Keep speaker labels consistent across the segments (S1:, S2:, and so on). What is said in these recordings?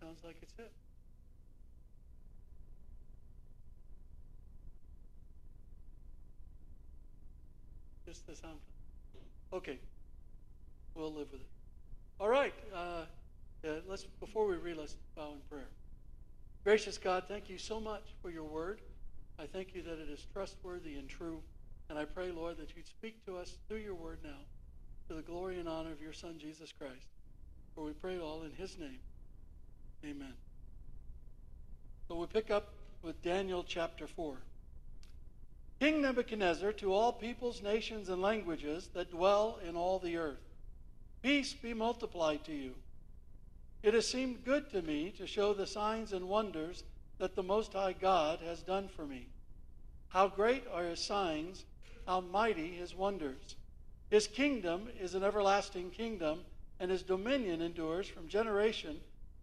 S1: Sounds like it's it. Just the sound. Okay. We'll live with it. All right. Uh, uh, let's before we read, let's bow in prayer. Gracious God, thank you so much for your word. I thank you that it is trustworthy and true. And I pray, Lord, that you'd speak to us through your word now to the glory and honor of your Son, Jesus Christ. For we pray all in his name. Amen. So we pick up with Daniel chapter 4. King Nebuchadnezzar, to all peoples, nations, and languages that dwell in all the earth, peace be multiplied to you. It has seemed good to me to show the signs and wonders that the Most High God has done for me. How great are his signs, how mighty his wonders. His kingdom is an everlasting kingdom, and his dominion endures from generation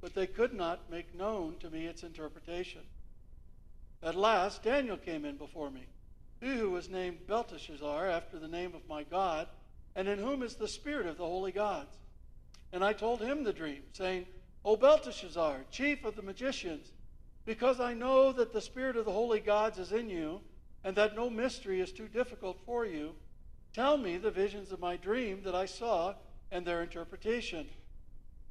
S1: but they could not make known to me its interpretation. At last, Daniel came in before me, he who was named Belteshazzar after the name of my God, and in whom is the spirit of the holy gods. And I told him the dream, saying, O Belteshazzar, chief of the magicians, because I know that the spirit of the holy gods is in you, and that no mystery is too difficult for you, tell me the visions of my dream that I saw and their interpretation.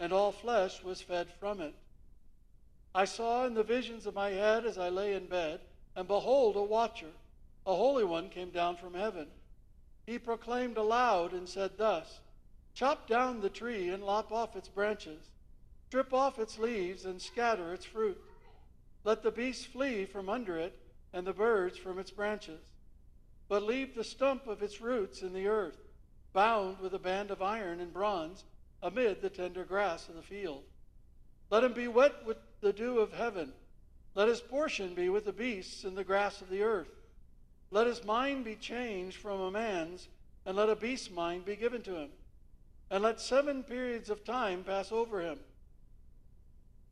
S1: and all flesh was fed from it. I saw in the visions of my head as I lay in bed, and behold, a watcher, a holy one, came down from heaven. He proclaimed aloud and said thus Chop down the tree and lop off its branches, strip off its leaves and scatter its fruit. Let the beasts flee from under it, and the birds from its branches. But leave the stump of its roots in the earth, bound with a band of iron and bronze, amid the tender grass of the field. Let him be wet with the dew of heaven. Let his portion be with the beasts in the grass of the earth. Let his mind be changed from a man's, and let a beast's mind be given to him. And let seven periods of time pass over him.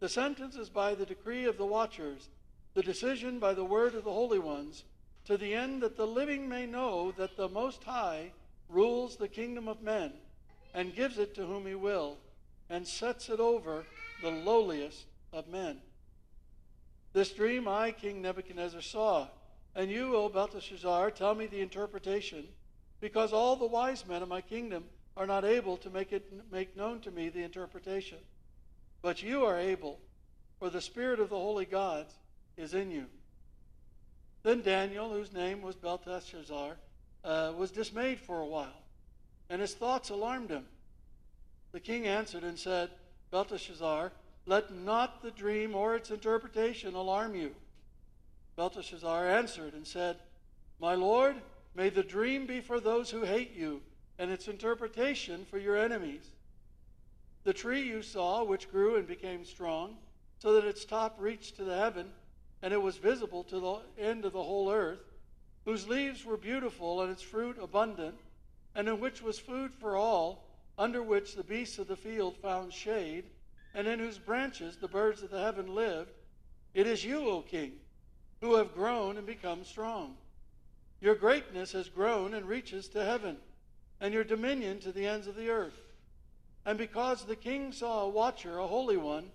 S1: The sentence is by the decree of the watchers, the decision by the word of the holy ones, to the end that the living may know that the Most High rules the kingdom of men, and gives it to whom he will, and sets it over the lowliest of men. This dream I, King Nebuchadnezzar, saw and you, O Belteshazzar, tell me the interpretation, because all the wise men of my kingdom are not able to make it make known to me the interpretation. But you are able, for the spirit of the holy gods is in you. Then Daniel, whose name was Belteshazzar, uh, was dismayed for a while, and his thoughts alarmed him. The king answered and said, Belteshazzar, let not the dream or its interpretation alarm you. Belteshazzar answered and said, My lord, may the dream be for those who hate you, and its interpretation for your enemies. The tree you saw, which grew and became strong, so that its top reached to the heaven, and it was visible to the end of the whole earth, whose leaves were beautiful and its fruit abundant, and in which was food for all, under which the beasts of the field found shade, and in whose branches the birds of the heaven lived. It is you, O king who have grown and become strong. Your greatness has grown and reaches to heaven, and your dominion to the ends of the earth. And because the king saw a watcher, a holy one,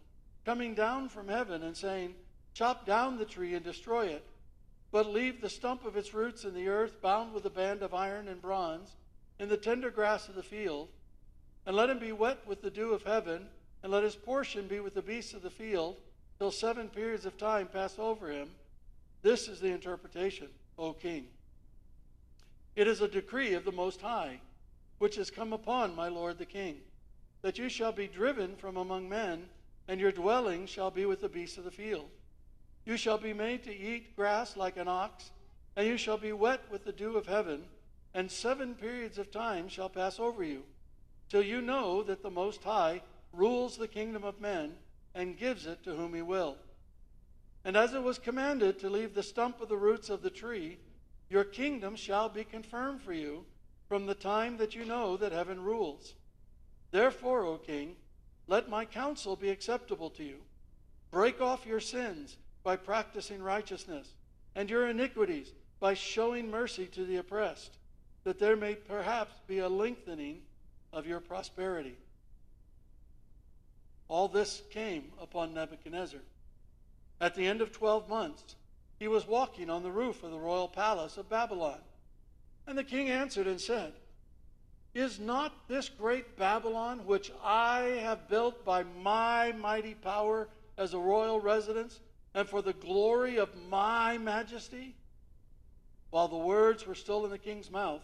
S1: coming down from heaven and saying, Chop down the tree and destroy it, but leave the stump of its roots in the earth, bound with a band of iron and bronze, in the tender grass of the field, and let him be wet with the dew of heaven, and let his portion be with the beasts of the field, till seven periods of time pass over him. This is the interpretation, O king. It is a decree of the Most High, which has come upon my lord the king, that you shall be driven from among men, and your dwelling shall be with the beasts of the field. You shall be made to eat grass like an ox, and you shall be wet with the dew of heaven, and seven periods of time shall pass over you, till you know that the Most High rules the kingdom of men and gives it to whom he will. And as it was commanded to leave the stump of the roots of the tree, your kingdom shall be confirmed for you from the time that you know that heaven rules. Therefore, O king, let my counsel be acceptable to you. Break off your sins by practicing righteousness, and your iniquities by showing mercy to the oppressed, that there may perhaps be a lengthening of your prosperity. All this came upon Nebuchadnezzar. At the end of twelve months, he was walking on the roof of the royal palace of Babylon. And the king answered and said, Is not this great Babylon, which I have built by my mighty power as a royal residence, and for the glory of my majesty? While the words were still in the king's mouth,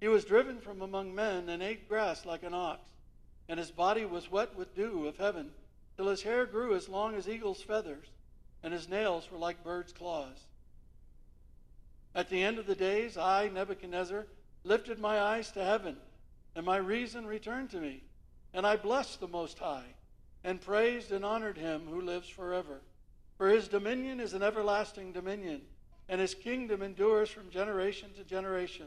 S1: He was driven from among men and ate grass like an ox, and his body was wet with dew of heaven, till his hair grew as long as eagle's feathers, and his nails were like birds' claws. At the end of the days, I, Nebuchadnezzar, lifted my eyes to heaven, and my reason returned to me, and I blessed the Most High, and praised and honored him who lives forever. For his dominion is an everlasting dominion, and his kingdom endures from generation to generation.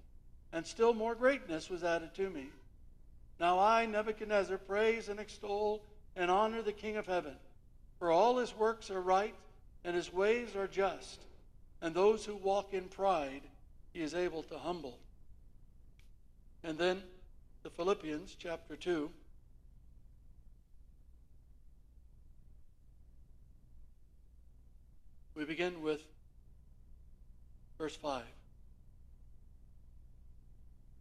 S1: and still more greatness was added to me. Now I, Nebuchadnezzar, praise and extol and honor the King of heaven, for all his works are right and his ways are just, and those who walk in pride he is able to humble. And then the Philippians chapter 2. We begin with verse 5.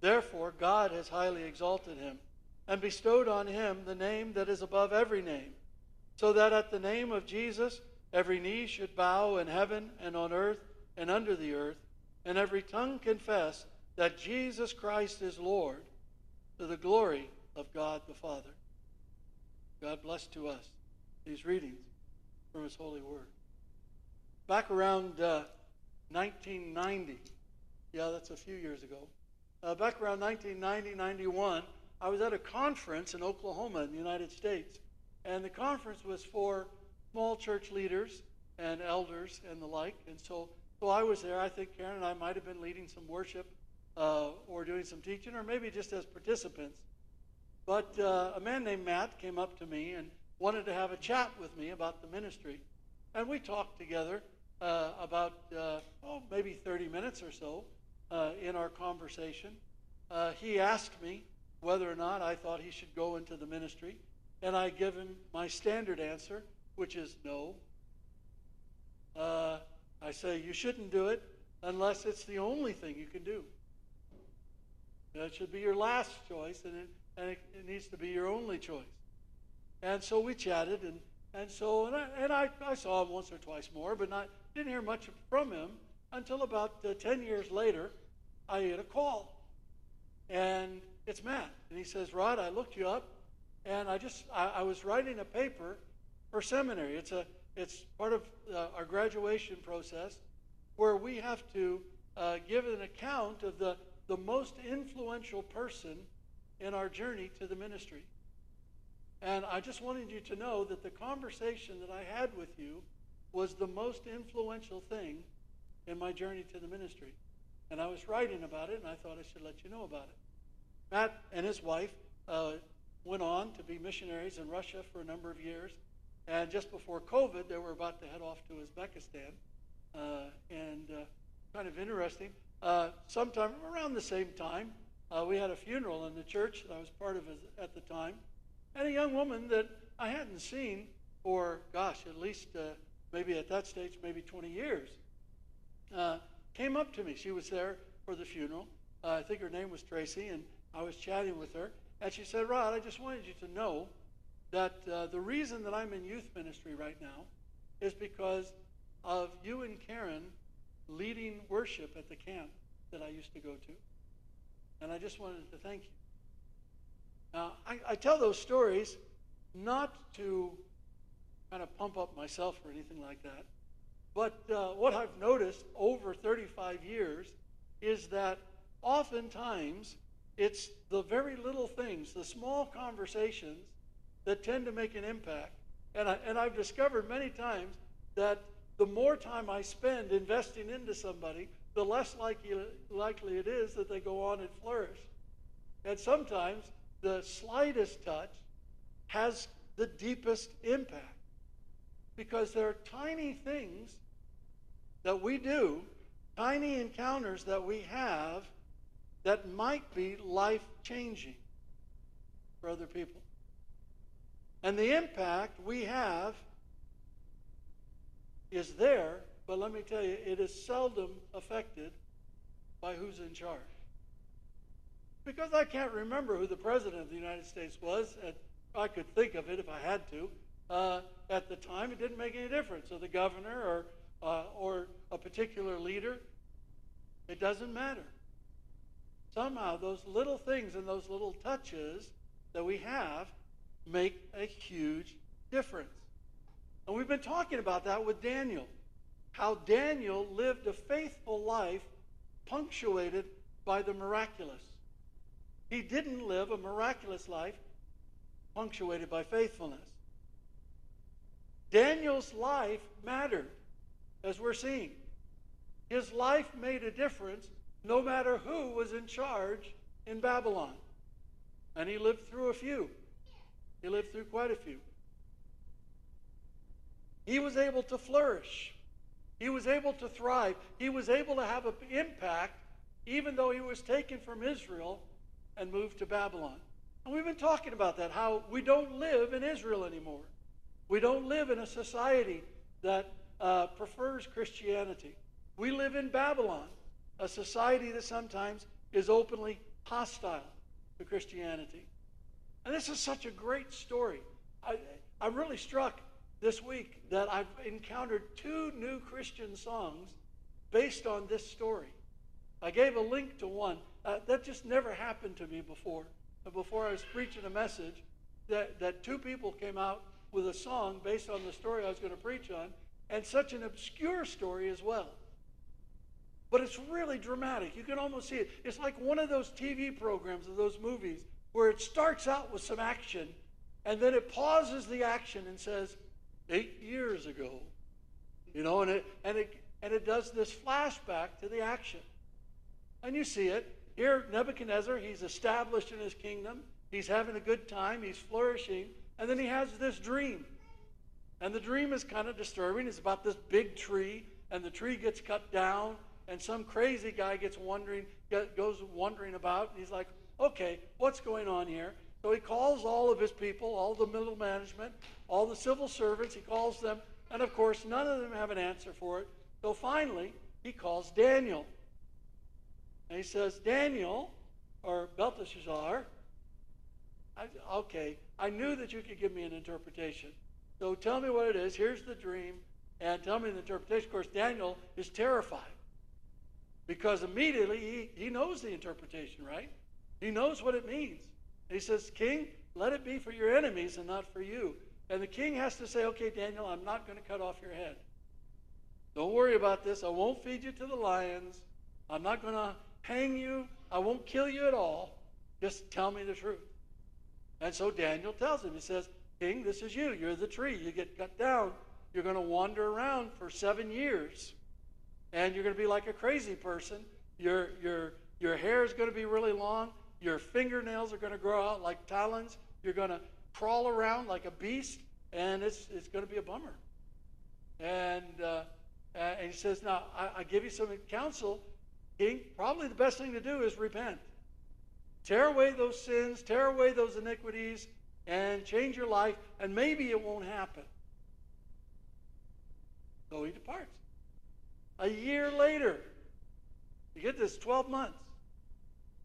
S1: Therefore, God has highly exalted him and bestowed on him the name that is above every name, so that at the name of Jesus every knee should bow in heaven and on earth and under the earth, and every tongue confess that Jesus Christ is Lord, to the glory of God the Father. God bless to us these readings from His holy word. Back around uh, 1990, yeah, that's a few years ago, uh, back around 1990, 91, I was at a conference in Oklahoma in the United States. And the conference was for small church leaders and elders and the like. And so, so I was there. I think Karen and I might have been leading some worship uh, or doing some teaching, or maybe just as participants. But uh, a man named Matt came up to me and wanted to have a chat with me about the ministry. And we talked together uh, about, uh, oh, maybe 30 minutes or so uh, in our conversation. Uh, he asked me whether or not I thought he should go into the ministry, and I give him my standard answer, which is no. uh, I say you shouldn't do it unless it's the only thing you can do. That should be your last choice, and it, and it, it needs to be your only choice. And so we chatted, and, and so and I, and I, I saw him once or twice more, but not didn't hear much from him until about uh, 10 years later. I get a call, and it's Matt, and he says, "Rod, I looked you up, and I just I, I was writing a paper for seminary. It's a it's part of uh, our graduation process where we have to uh, give an account of the the most influential person in our journey to the ministry. And I just wanted you to know that the conversation that I had with you was the most influential thing in my journey to the ministry. And I was writing about it, and I thought I should let you know about it. Matt and his wife uh, went on to be missionaries in Russia for a number of years. And just before COVID, they were about to head off to Uzbekistan. Uh, and uh, kind of interesting. Uh, sometime around the same time, uh, we had a funeral in the church that I was part of at the time, and a young woman that I hadn't seen for, gosh, at least uh, maybe at that stage, maybe 20 years, uh, came up to me. She was there for the funeral. Uh, I think her name was Tracy, and I was chatting with her, and she said, Rod, I just wanted you to know that uh, the reason that I'm in youth ministry right now is because of you and Karen leading worship at the camp that I used to go to. And I just wanted to thank you. Now, I, I tell those stories not to kind of pump up myself or anything like that, but uh, what I've noticed over 35 years is that oftentimes it's the very little things, the small conversations that tend to make an impact. And, I, and I've discovered many times that the more time I spend investing into somebody, the less likely, likely it is that they go on and flourish. And sometimes the slightest touch has the deepest impact because there are tiny things that we do, tiny encounters that we have that might be life changing for other people. And the impact we have is there, but let me tell you, it is seldom affected by who's in charge. Because I can't remember who the president of the United States was, and I could think of it if I had to. Uh, at the time, it didn't make any difference. So the governor or uh, or a particular leader, it doesn't matter. Somehow, those little things and those little touches that we have make a huge difference. And we've been talking about that with Daniel. How Daniel lived a faithful life punctuated by the miraculous. He didn't live a miraculous life punctuated by faithfulness. Daniel's life mattered, as we're seeing. His life made a difference no matter who was in charge in Babylon. And he lived through a few. He lived through quite a few he was able to flourish. He was able to thrive. He was able to have an impact even though he was taken from Israel and moved to Babylon. And we've been talking about that, how we don't live in Israel anymore. We don't live in a society that uh, prefers Christianity. We live in Babylon, a society that sometimes is openly hostile to Christianity. And this is such a great story. I, I'm really struck this week that I've encountered two new Christian songs based on this story. I gave a link to one. Uh, that just never happened to me before. Before I was preaching a message, that, that two people came out with a song based on the story I was going to preach on, and such an obscure story as well. But it's really dramatic. You can almost see it. It's like one of those TV programs of those movies where it starts out with some action, and then it pauses the action and says, eight years ago. You know, and it, and it, and it does this flashback to the action. And you see it. Here, Nebuchadnezzar, he's established in his kingdom. He's having a good time. He's flourishing. And then he has this dream. And the dream is kind of disturbing. It's about this big tree, and the tree gets cut down, and some crazy guy gets wondering, goes wondering about. And he's like, okay, what's going on here? So he calls all of his people, all the middle management, all the civil servants, he calls them And of course, none of them have an answer for it. So finally, he calls Daniel. And he says, Daniel, or Belteshazzar, I, okay, I knew that you could give me an interpretation. So tell me what it is. Here's the dream, and tell me the interpretation. Of course, Daniel is terrified because immediately he, he knows the interpretation, right? He knows what it means. he says, King, let it be for your enemies and not for you. And the king has to say, okay, Daniel, I'm not going to cut off your head. Don't worry about this. I won't feed you to the lions. I'm not going to hang you. I won't kill you at all. Just tell me the truth. And so Daniel tells him, he says, King, this is you. You're the tree. You get cut down. You're going to wander around for seven years. And you're going to be like a crazy person. Your, your, your hair is going to be really long. Your fingernails are going to grow out like talons. You're going to crawl around like a beast. And it's, it's going to be a bummer. And, uh, and he says, Now, I, I give you some counsel. King, probably the best thing to do is repent. Tear away those sins, tear away those iniquities, and change your life, and maybe it won't happen. So he departs. A year later, you get this 12 months.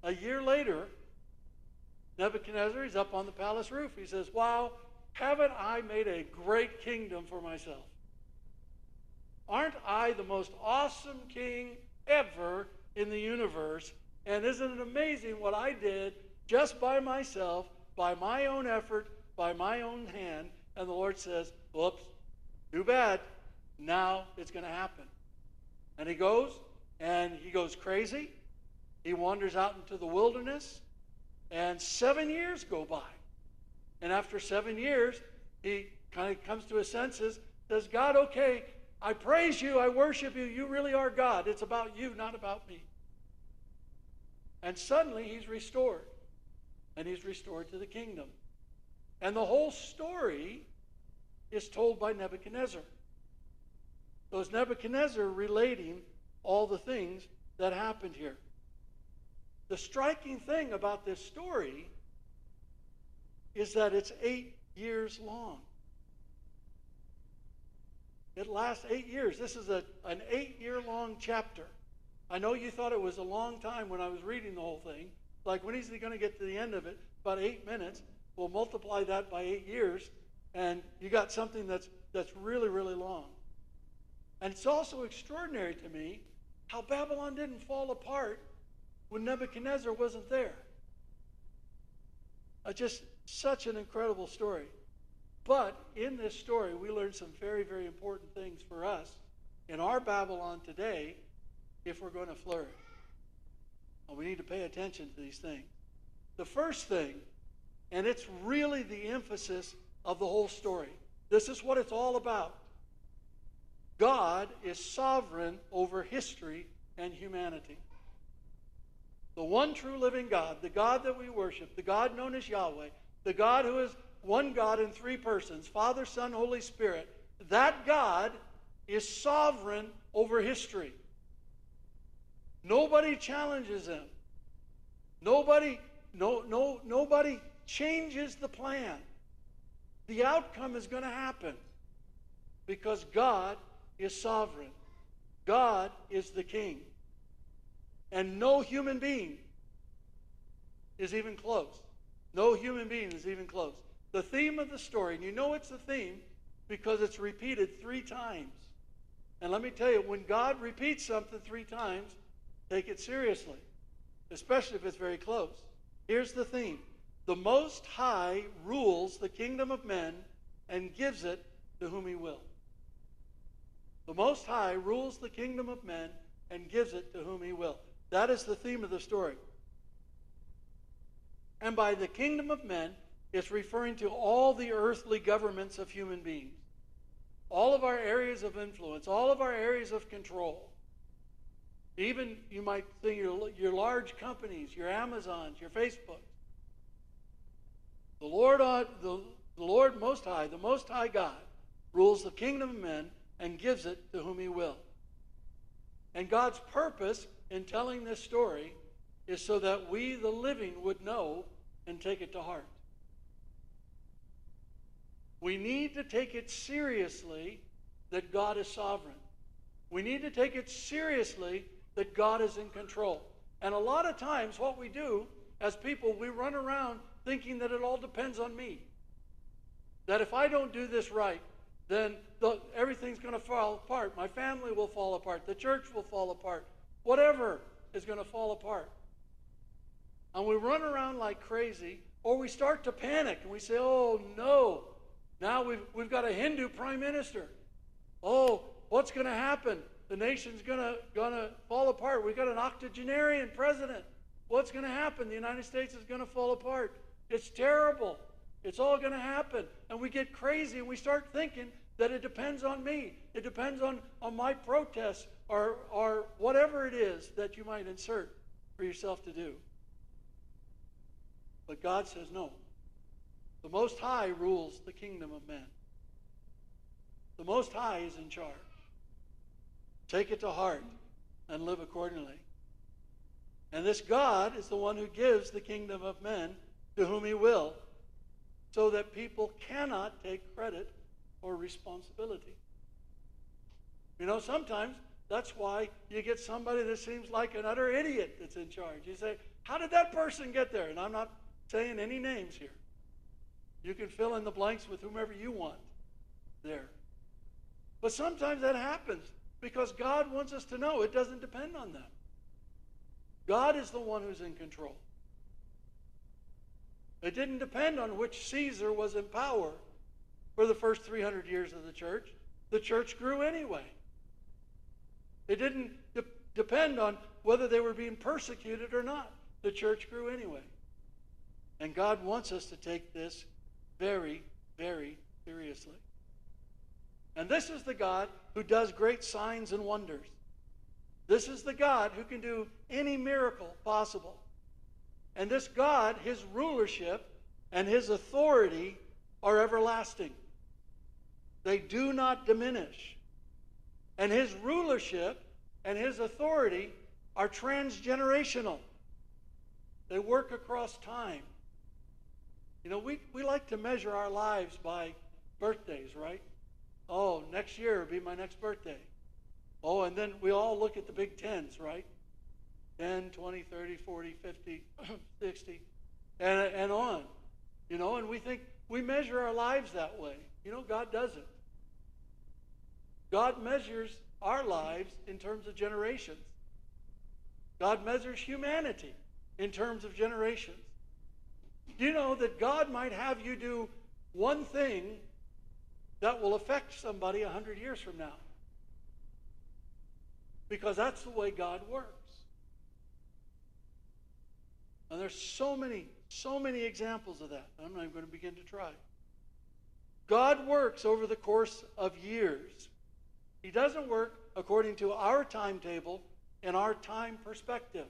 S1: A year later, Nebuchadnezzar, he's up on the palace roof. He says, Wow, haven't I made a great kingdom for myself? Aren't I the most awesome king ever in the universe? And isn't it amazing what I did just by myself by my own effort, by my own hand. And the Lord says, Whoops, too bad. Now it's going to happen. And he goes, and he goes crazy. He wanders out into the wilderness, and seven years go by. And after seven years, he kind of comes to his senses, says, God, okay, I praise you, I worship you, you really are God. It's about you, not about me. And suddenly he's restored and he's restored to the kingdom. And the whole story is told by Nebuchadnezzar. So it's Nebuchadnezzar relating all the things that happened here. The striking thing about this story is that it's eight years long. It lasts eight years. This is a, an eight year long chapter. I know you thought it was a long time when I was reading the whole thing, like, when is he going to get to the end of it? About eight minutes. We'll multiply that by eight years, and you got something that's, that's really, really long. And it's also extraordinary to me how Babylon didn't fall apart when Nebuchadnezzar wasn't there. Uh, just such an incredible story. But in this story, we learn some very, very important things for us in our Babylon today if we're going to flourish. We need to pay attention to these things. The first thing, and it's really the emphasis of the whole story, this is what it's all about. God is sovereign over history and humanity. The one true living God, the God that we worship, the God known as Yahweh, the God who is one God in three persons Father, Son, Holy Spirit that God is sovereign over history. Nobody challenges him. Nobody, no, no, nobody changes the plan. The outcome is going to happen because God is sovereign. God is the king. And no human being is even close. No human being is even close. The theme of the story, and you know it's the theme because it's repeated three times. And let me tell you, when God repeats something three times, Take it seriously, especially if it's very close. Here's the theme The Most High rules the kingdom of men and gives it to whom he will. The Most High rules the kingdom of men and gives it to whom he will. That is the theme of the story. And by the kingdom of men, it's referring to all the earthly governments of human beings, all of our areas of influence, all of our areas of control. Even you might think your, your large companies, your Amazons, your Facebook. The Lord, uh, the, the Lord Most High, the Most High God, rules the kingdom of men and gives it to whom he will. And God's purpose in telling this story is so that we, the living, would know and take it to heart. We need to take it seriously that God is sovereign. We need to take it seriously that God is in control. And a lot of times, what we do as people, we run around thinking that it all depends on me. That if I don't do this right, then the, everything's going to fall apart. My family will fall apart. The church will fall apart. Whatever is going to fall apart. And we run around like crazy, or we start to panic and we say, oh no, now we've, we've got a Hindu prime minister. Oh, what's going to happen? The nation's to gonna fall apart. We've got an octogenarian president. What's to happen? The United States is to fall apart. It's terrible. It's all to happen. And we get crazy and we start thinking that it depends on me. It depends on, on my protests or, or whatever it is that you might insert for yourself to do. But God says no. The Most High rules the kingdom of men. The Most High is in charge. Take it to heart and live accordingly. And this God is the one who gives the kingdom of men to whom he will, so that people cannot take credit or responsibility. You know, sometimes that's why you get somebody that seems like an utter idiot that's in charge. You say, How did that person get there? And I'm not saying any names here. You can fill in the blanks with whomever you want there. But sometimes that happens because God wants us to know it doesn't depend on them. God is the one who's in control. It didn't depend on which Caesar was in power for the first 300 years of the church. The church grew anyway. It didn't de- depend on whether they were being persecuted or not. The church grew anyway. And God wants us to take this very, very seriously. And this is the God who does great signs and wonders. This is the God who can do any miracle possible. And this God, his rulership and his authority are everlasting. They do not diminish. And his rulership and his authority are transgenerational. They work across time. You know, we, we like to measure our lives by birthdays, right? Oh, next year will be my next birthday. Oh, and then we all look at the big tens, right? 10, 20, 30, 40, 50, 60, and, and on. You know, and we think we measure our lives that way. You know, God doesn't. God measures our lives in terms of generations. God measures humanity in terms of generations. Do you know that God might have you do one thing that will affect somebody a hundred years from now? Because that's the way God works. And there's so many, so many examples of that. I'm not even going to begin to try. God works over the course of years. He doesn't work according to our timetable and our time perspective.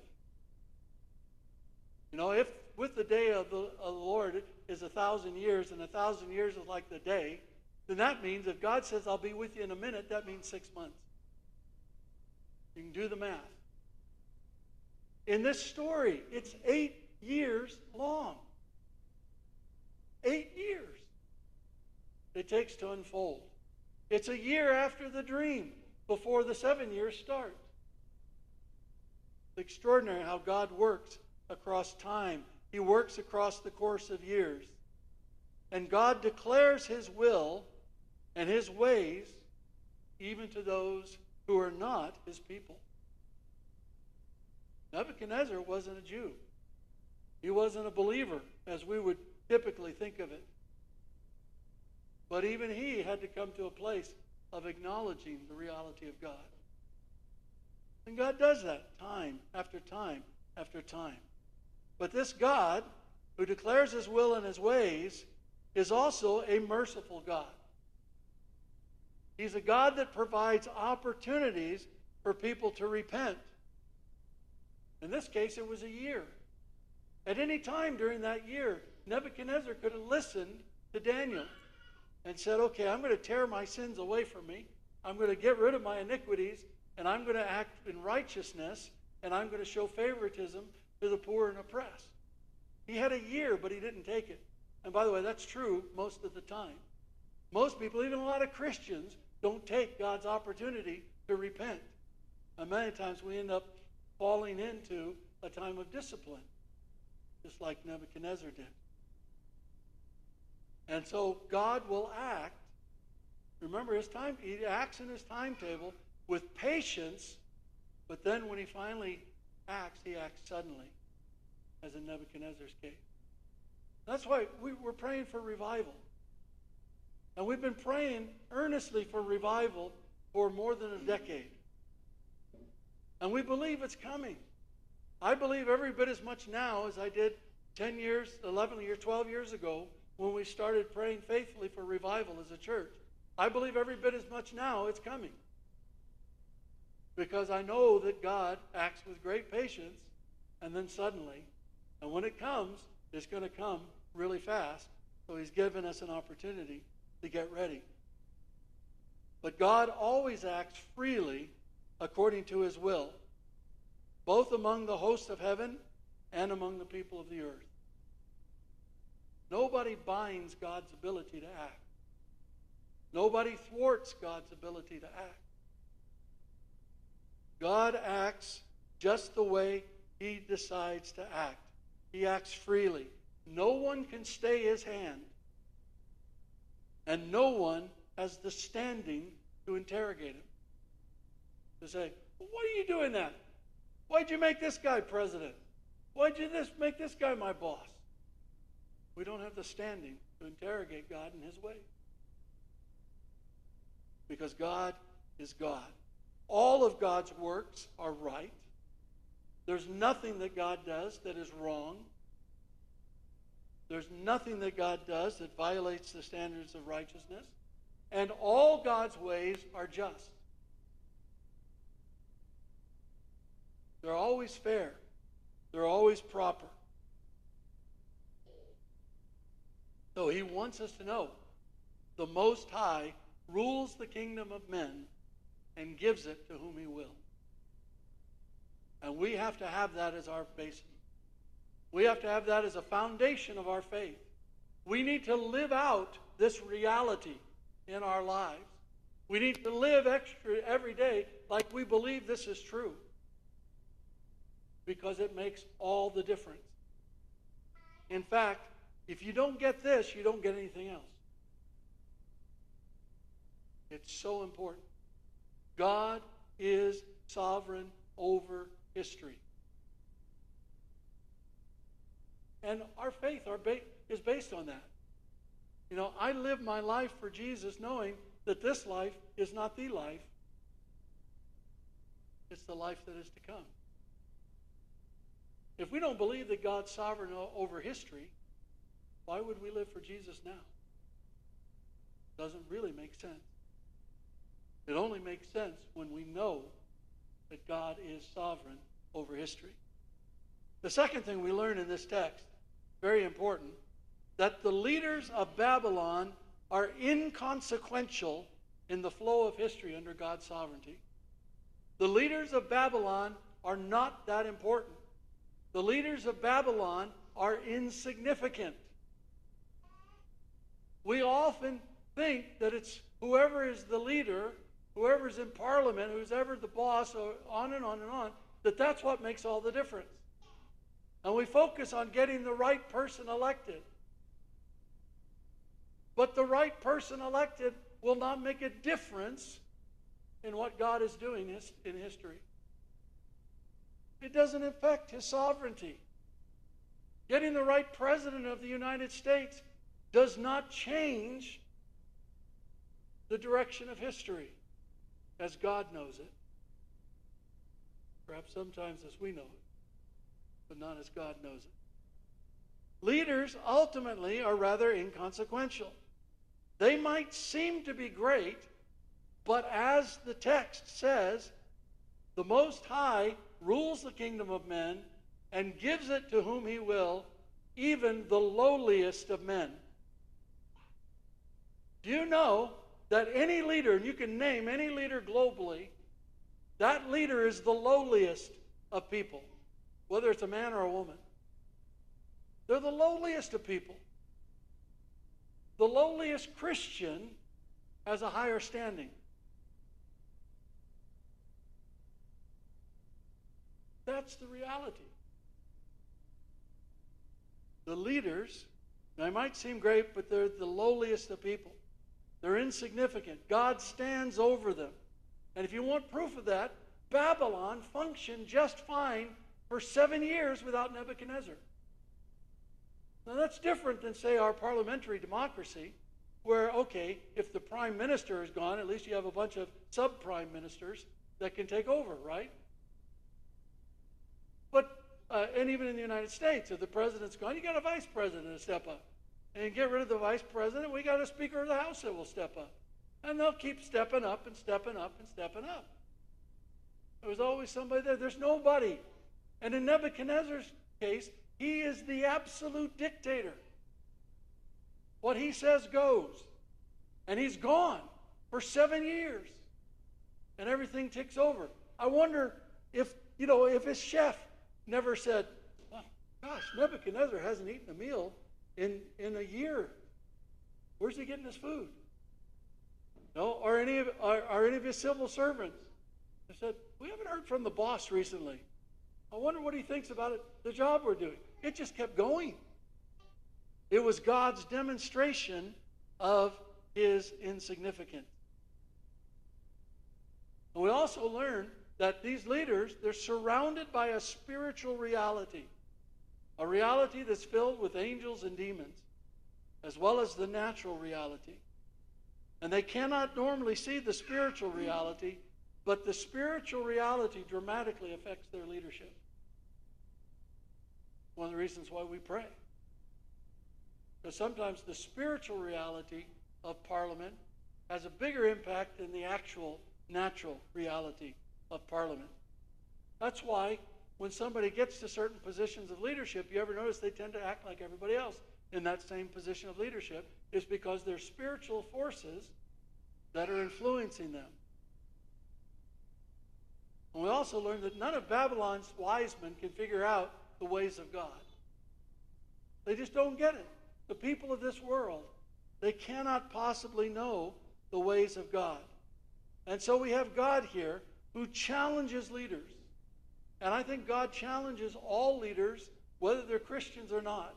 S1: You know, if with the day of the, of the Lord is a thousand years, and a thousand years is like the day, then that means if God says, I'll be with you in a minute, that means six months. You can do the math. In this story, it's eight years long. Eight years it takes to unfold. It's a year after the dream before the seven years start. It's extraordinary how God works across time he works across the course of years. And God declares his will and his ways even to those who are not his people. Nebuchadnezzar wasn't a Jew. He wasn't a believer as we would typically think of it. But even he had to come to a place of acknowledging the reality of God. And God does that time after time after time. But this God, who declares his will and his ways, is also a merciful God. He's a God that provides opportunities for people to repent. In this case, it was a year. At any time during that year, Nebuchadnezzar could have listened to Daniel and said, Okay, I'm going to tear my sins away from me. I'm going to get rid of my iniquities, and I'm going to act in righteousness, and I'm going to show favoritism to the poor and oppressed. He had a year, but he didn't take it. And by the way, that's true most of the time. Most people, even a lot of Christians, don't take God's opportunity to repent. And many times we end up falling into a time of discipline, just like Nebuchadnezzar did. And so God will act. Remember his time he acts in his timetable with patience, but then when he finally acts, he acts suddenly, as in Nebuchadnezzar's case. That's why we, we're praying for revival. And we've been praying earnestly for revival for more than a decade. And we believe it's coming. I believe every bit as much now as I did 10 years, 11 years, 12 years ago when we started praying faithfully for revival as a church. I believe every bit as much now it's coming. Because I know that God acts with great patience and then suddenly, and when it comes, it's going to come really fast. So He's given us an opportunity to get ready. But God always acts freely according to his will, both among the hosts of heaven and among the people of the earth. Nobody binds God's ability to act. Nobody thwarts God's ability to act. God acts just the way he decides to act. He acts freely. No one can stay his hand and no one has the standing to interrogate him. To say, why are you doing that? Why'd you make this guy president? Why'd you this, make this guy my boss? We don't have the standing to interrogate God in his way. Because God is God. All of God's works are right. There's nothing that God does that is wrong. There's nothing that God does that violates the standards of righteousness. And all God's ways are just. They're always fair, they're always proper. So he wants us to know the Most High rules the kingdom of men and gives it to whom he will. And we have to have that as our basis. We have to have that as a foundation of our faith. We need to live out this reality in our lives. We need to live extra every day like we believe this is true because it makes all the difference. In fact, if you don't get this, you don't get anything else. It's so important. God is sovereign over history. And our faith our ba- is based on that. You know, I live my life for Jesus knowing that this life is not the life, it's the life that is to come. If we don't believe that God's sovereign over history, why would we live for Jesus now? Doesn't really make sense. It only makes sense when we know that God is sovereign over history. The second thing we learn in this text very important, that the leaders of Babylon are inconsequential in the flow of history under God's sovereignty. The leaders of Babylon are not that important. The leaders of Babylon are insignificant. We often think that it's whoever is the leader, whoever's in parliament, who's ever the boss, or on and on and on, that that's what makes all the difference. And we focus on getting the right person elected. But the right person elected will not make a difference in what God is doing in history. It doesn't affect his sovereignty. Getting the right president of the United States does not change the direction of history as God knows it. Perhaps sometimes as we know it but not as God knows it. Leaders ultimately are rather inconsequential. They might seem to be great, but as the text says, the Most High rules the kingdom of men and gives it to whom he will, even the lowliest of men. Do you know that any leader, and you can name any leader globally, that leader is the lowliest of people? whether it's a man or a woman. They're the lowliest of people. The lowliest Christian has a higher standing. That's the reality. The leaders, they might seem great, but they're the lowliest of people. They're insignificant. God stands over them. And if you want proof of that, Babylon functioned just fine for seven years without Nebuchadnezzar. Now, that's different than, say, our parliamentary democracy, where, okay, if the prime minister is gone, at least you have a bunch of sub prime ministers that can take over, right? But, uh, and even in the United States, if the president's gone, you got a vice president to step up. And get rid of the vice president, we got a speaker of the House that will step up. And they'll keep stepping up and stepping up and stepping up. There was always somebody there. There's nobody. And in Nebuchadnezzar's case, he is the absolute dictator. What he says goes. And he's gone for seven years. And everything ticks over. I wonder if, you know, if his chef never said, oh, gosh, Nebuchadnezzar hasn't eaten a meal in, in a year. Where's he getting his food? No, or any of, are, are any of his civil servants? I said, we haven't heard from the boss recently. I wonder what he thinks about it, the job we're doing. It just kept going. It was God's demonstration of his insignificance. And we also learned that these leaders, they're surrounded by a spiritual reality, a reality that's filled with angels and demons, as well as the natural reality. And they cannot normally see the spiritual reality, but the spiritual reality dramatically affects their leadership. One of the reasons why we pray. Because sometimes the spiritual reality of Parliament has a bigger impact than the actual natural reality of Parliament. That's why when somebody gets to certain positions of leadership, you ever notice they tend to act like everybody else in that same position of leadership, is because there's spiritual forces that are influencing them. And we also learned that none of Babylon's wise men can figure out the ways of God. They just don't get it. The people of this world, they cannot possibly know the ways of God. And so we have God here who challenges leaders. And I think God challenges all leaders, whether they're Christians or not,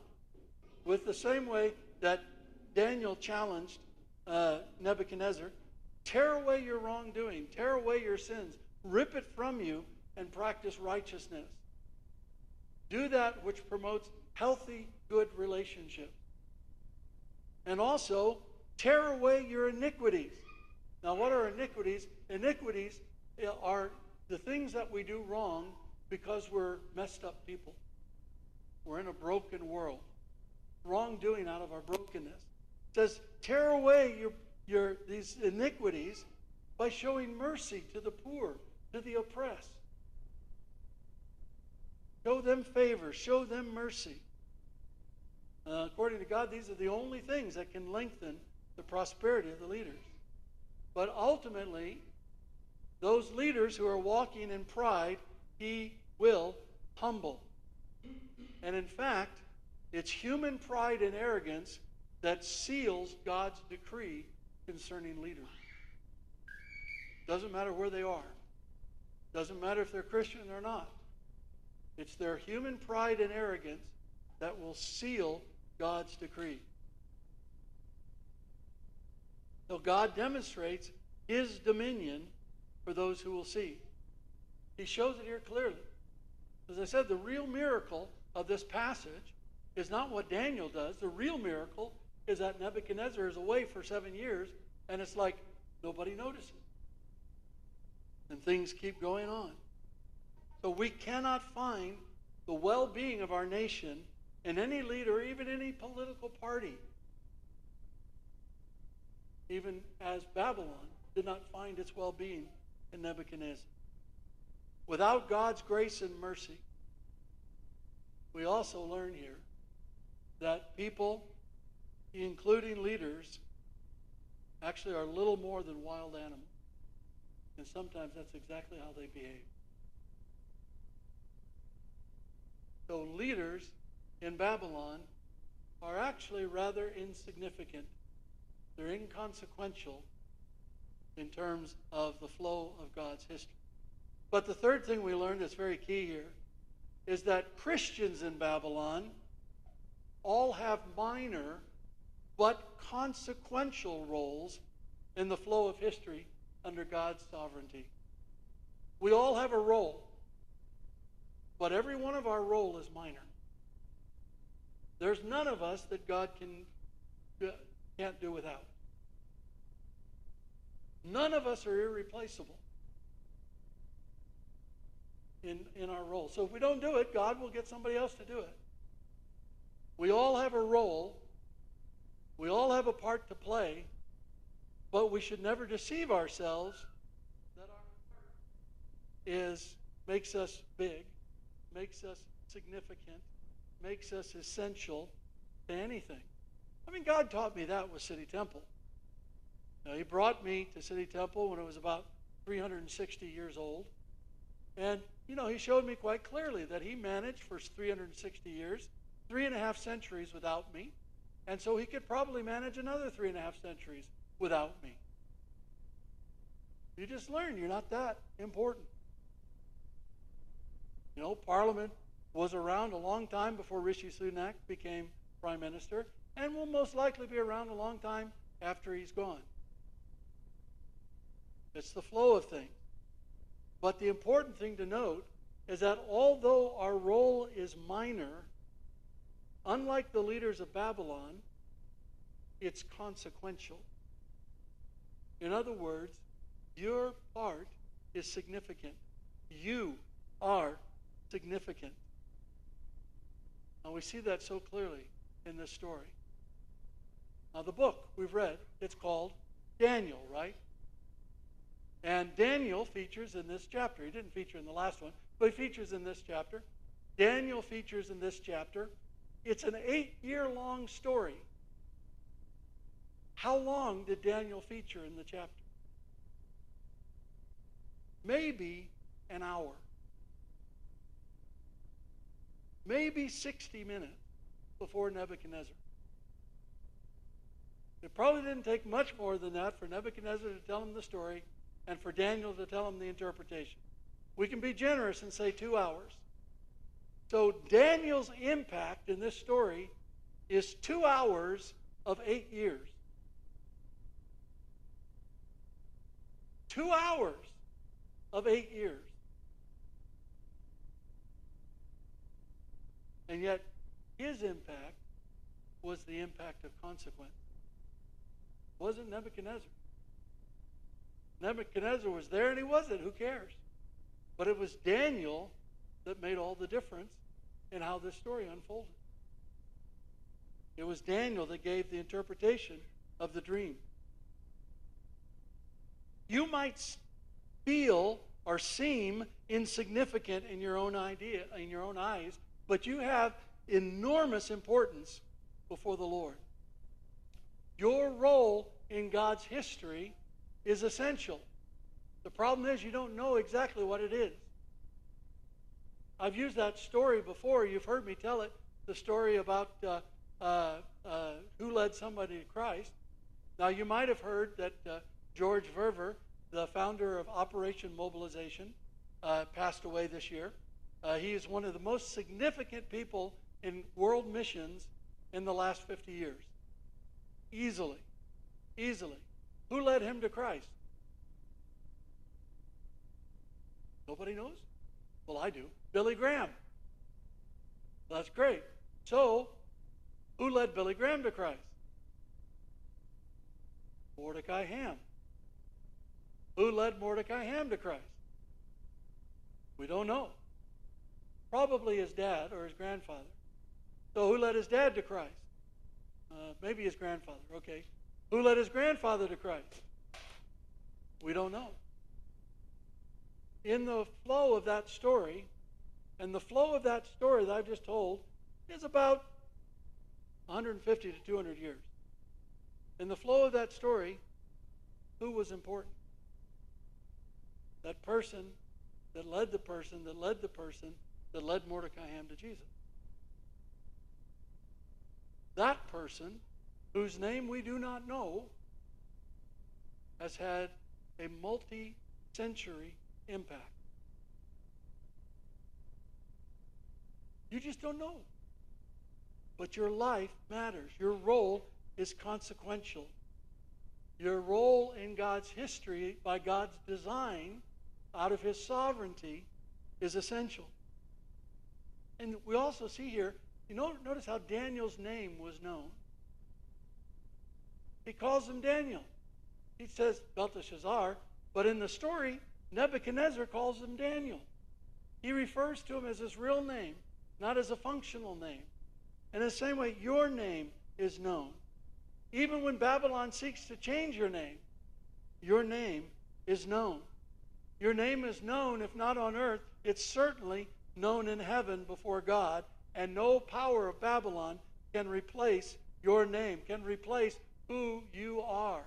S1: with the same way that Daniel challenged uh, Nebuchadnezzar tear away your wrongdoing, tear away your sins, rip it from you, and practice righteousness. Do that which promotes healthy, good relationships. And also, tear away your iniquities. Now, what are iniquities? Iniquities eh, are the things that we do wrong because we're messed up people. We're in a broken world. Wrongdoing out of our brokenness. It says, tear away your, your, these iniquities by showing mercy to the poor, to the oppressed. Show them favor, show them mercy. Uh, according to God, these are the only things that can lengthen the prosperity of the leaders. But ultimately, those leaders who are walking in pride, he will humble. And in fact, it's human pride and arrogance that seals God's decree concerning leaders. Doesn't matter where they are. Doesn't matter if they're Christian or not. It's their human pride and arrogance that will seal God's decree. So God demonstrates his dominion for those who will see. He shows it here clearly. As I said, the real miracle of this passage is not what Daniel does. The real miracle is that Nebuchadnezzar is away for seven years, and it's like nobody notices. And things keep going on. So we cannot find the well being of our nation in any leader, even any political party. Even as Babylon did not find its well being in Nebuchadnezzar. Without God's grace and mercy, we also learn here that people, including leaders, actually are little more than wild animals. And sometimes that's exactly how they behave. So leaders in Babylon are actually rather insignificant. They're inconsequential in terms of the flow of God's history. But the third thing we learned that's very key here is that Christians in Babylon all have minor but consequential roles in the flow of history under God's sovereignty. We all have a role, but every one of our role is minor. There's none of us that God can can't do without. None of us are irreplaceable in, in our role. So if we don't do it, God will get somebody else to do it. We all have a role, we all have a part to play, but we should never deceive ourselves that our part is makes us big, makes us significant, makes us essential to anything. I mean, God taught me that with City Temple. Now, he brought me to City Temple when it was about 360 years old. And, you know, he showed me quite clearly that he managed for 360 years, three and a half centuries without me. And so he could probably manage another three and a half centuries without me. You just learn you're not that important. You know, Parliament was around a long time before Rishi Sunak became Prime Minister, and will most likely be around a long time after he's gone. It's the flow of things. But the important thing to note is that although our role is minor, unlike the leaders of Babylon, it's consequential. In other words, your part is significant. You are significant. And we see that so clearly in this story. Now, the book we've read, it's called Daniel, right? And Daniel features in this chapter. He didn't feature in the last one, but he features in this chapter. Daniel features in this chapter. It's an eight year long story. How long did Daniel feature in the chapter? Maybe an hour. Maybe 60 minutes before Nebuchadnezzar. It probably didn't take much more than that for Nebuchadnezzar to tell him the story and for Daniel to tell him the interpretation. We can be generous and say two hours. So Daniel's impact in this story is two hours of eight years. Two hours of eight years. And yet, his impact was the impact of consequence. Wasn't Nebuchadnezzar. Nebuchadnezzar was there and he wasn't. Who cares? But it was Daniel that made all the difference in how this story unfolded. It was Daniel that gave the interpretation of the dream. You might feel or seem insignificant in your own idea, in your own eyes, but you have enormous importance before the Lord. Your role in God's history is essential. The problem is you don't know exactly what it is. I've used that story before. You've heard me tell it the story about uh, uh, uh, who led somebody to Christ. Now, you might have heard that uh, George Verwer, the founder of Operation Mobilization, uh, passed away this year. Uh, he is one of the most significant people in world missions in the last 50 years. Easily. Easily. Who led him to Christ? Nobody knows? Well, I do. Billy Graham. That's great. So, who led Billy Graham to Christ? Mordecai Ham. Who led Mordecai Ham to Christ? We don't know. Probably his dad or his grandfather. So, who led his dad to Christ? Uh, maybe his grandfather. Okay. Who led his grandfather to Christ? We don't know. In the flow of that story, and the flow of that story that I've just told is about 150 to 200 years. In the flow of that story, who was important? That person that led the person that led the person that led Mordecai Ham to Jesus. That person whose name we do not know, has had a multi century impact. You just don't know. But your life matters. Your role is consequential. Your role in God's history, by God's design, out of His sovereignty, is essential. And we also see here, you know, notice how Daniel's name was known. He calls him Daniel. He says Belteshazzar, but in the story, Nebuchadnezzar calls him Daniel. He refers to him as his real name, not as a functional name. In the same way, your name is known. Even when Babylon seeks to change your name, your name is known. Your name is known, if not on earth, it's certainly known in heaven before God, and no power of Babylon can replace your name, can replace who you are.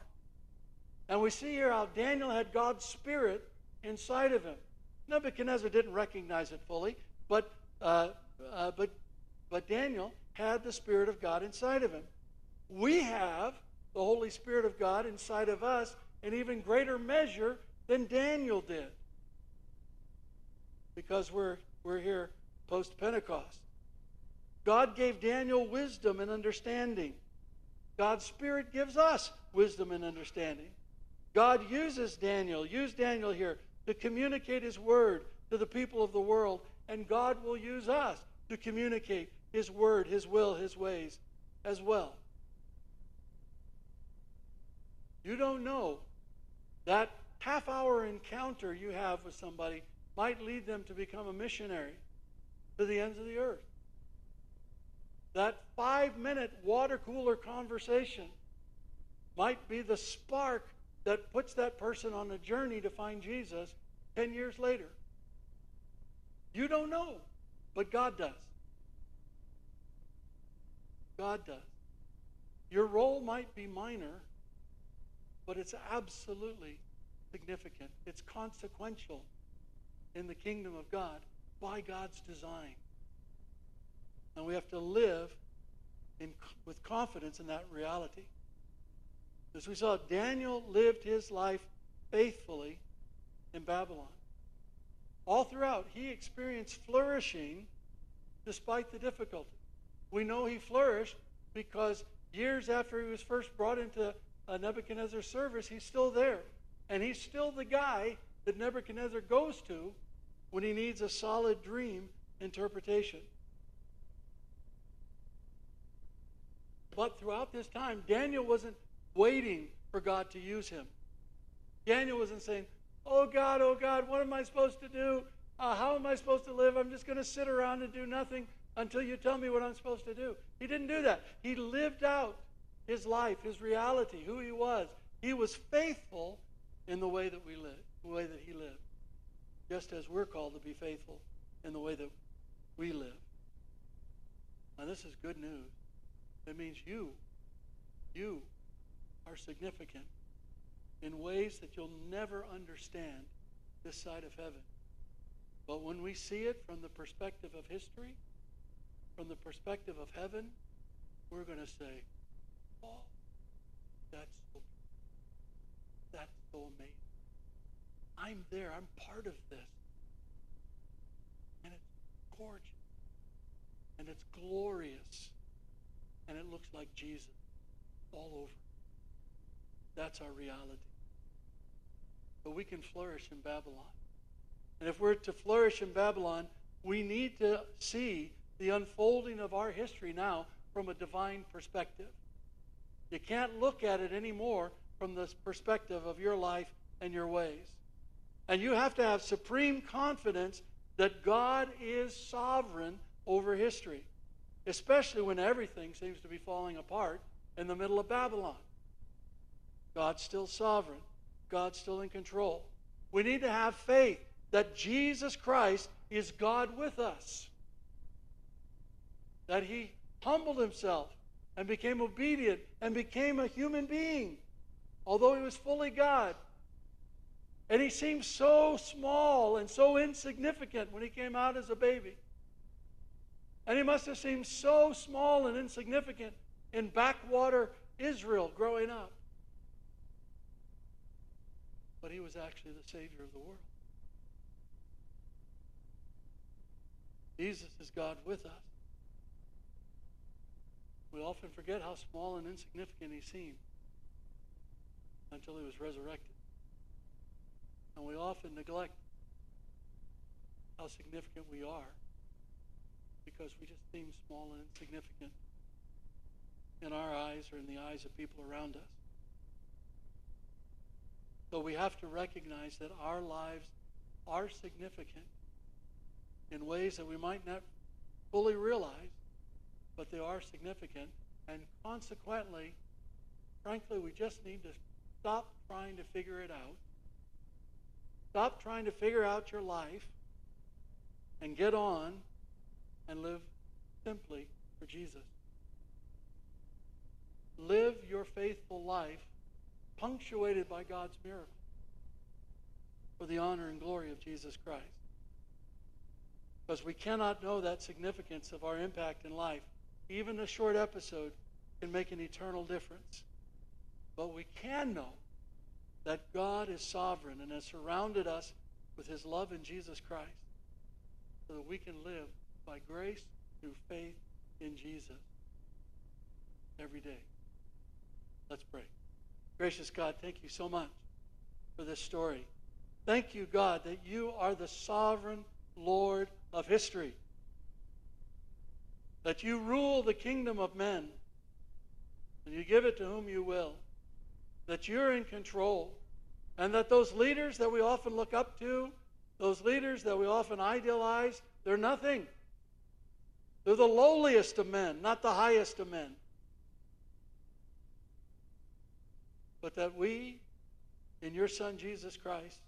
S1: And we see here how Daniel had God's Spirit inside of him. Nebuchadnezzar didn't recognize it fully, but, uh, uh, but, but Daniel had the Spirit of God inside of him. We have the Holy Spirit of God inside of us in even greater measure than Daniel did because we're, we're here post Pentecost. God gave Daniel wisdom and understanding. God's Spirit gives us wisdom and understanding. God uses Daniel, use Daniel here to communicate his word to the people of the world, and God will use us to communicate his word, his will, his ways as well. You don't know that half hour encounter you have with somebody might lead them to become a missionary to the ends of the earth. That five minute water cooler conversation might be the spark that puts that person on a journey to find Jesus 10 years later. You don't know, but God does. God does. Your role might be minor, but it's absolutely significant. It's consequential in the kingdom of God by God's design. And we have to live in, with confidence in that reality. As we saw, Daniel lived his life faithfully in Babylon. All throughout, he experienced flourishing despite the difficulty. We know he flourished because years after he was first brought into Nebuchadnezzar's service, he's still there. And he's still the guy that Nebuchadnezzar goes to when he needs a solid dream interpretation. But throughout this time, Daniel wasn't waiting for God to use him. Daniel wasn't saying, Oh God, oh God, what am I supposed to do? Uh, how am I supposed to live? I'm just going to sit around and do nothing until you tell me what I'm supposed to do. He didn't do that. He lived out his life, his reality, who he was. He was faithful in the way that we live, the way that he lived. Just as we're called to be faithful in the way that we live. Now this is good news. It means you, you are significant in ways that you'll never understand this side of heaven. But when we see it from the perspective of history, from the perspective of heaven, we're going to say, oh, that's so, that's so amazing. I'm there. I'm part of this. And it's gorgeous. And it's glorious. And it looks like Jesus all over. That's our reality. But we can flourish in Babylon. And if we're to flourish in Babylon, we need to see the unfolding of our history now from a divine perspective. You can't look at it anymore from the perspective of your life and your ways. And you have to have supreme confidence that God is sovereign over history, especially when everything seems to be falling apart in the middle of Babylon. God's still sovereign, God's still in control. We need to have faith that Jesus Christ is God with us, that He humbled Himself and became obedient and became a human being, although He was fully God. And He seemed so small and so insignificant when He came out as a baby. And He must have seemed so small and insignificant in backwater Israel growing up but he was actually the Savior of the world. Jesus is God with us. We often forget how small and insignificant he seemed until he was resurrected. And we often neglect how significant we are because we just seem small and insignificant in our eyes or in the eyes of people around us. So we have to recognize that our lives are significant in ways that we might not fully realize, but they are significant. And consequently, frankly, we just need to stop trying to figure it out. Stop trying to figure out your life and get on and live simply for Jesus. Live your faithful life punctuated by God's miracle for the honor and glory of Jesus Christ. Because we cannot know that significance of our impact in life. Even a short episode can make an eternal difference. But we can know that God is sovereign and has surrounded us with his love in Jesus Christ so that we can live by grace through faith in Jesus every day. Let's pray. Gracious God, thank you so much for this story. Thank you, God, that you are the sovereign Lord of history, that you rule the kingdom of men, and you give it to whom you will, that you're in control, and that those leaders that we often look up to, those leaders that we often idealize, they're nothing. They're the lowliest of men, not the highest of men. But that we, in your Son Jesus Christ,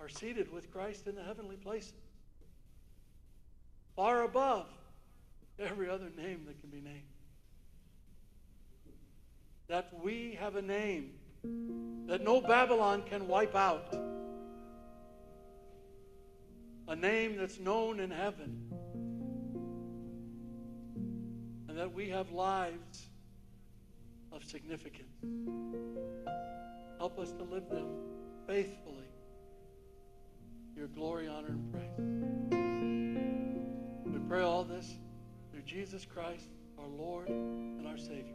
S1: are seated with Christ in the heavenly places, far above every other name that can be named. That we have a name that no Babylon can wipe out, a name that's known in heaven, and that we have lives of significance. Help us to live them faithfully your glory, honor, and praise. We pray all this through Jesus Christ, our Lord and our Savior.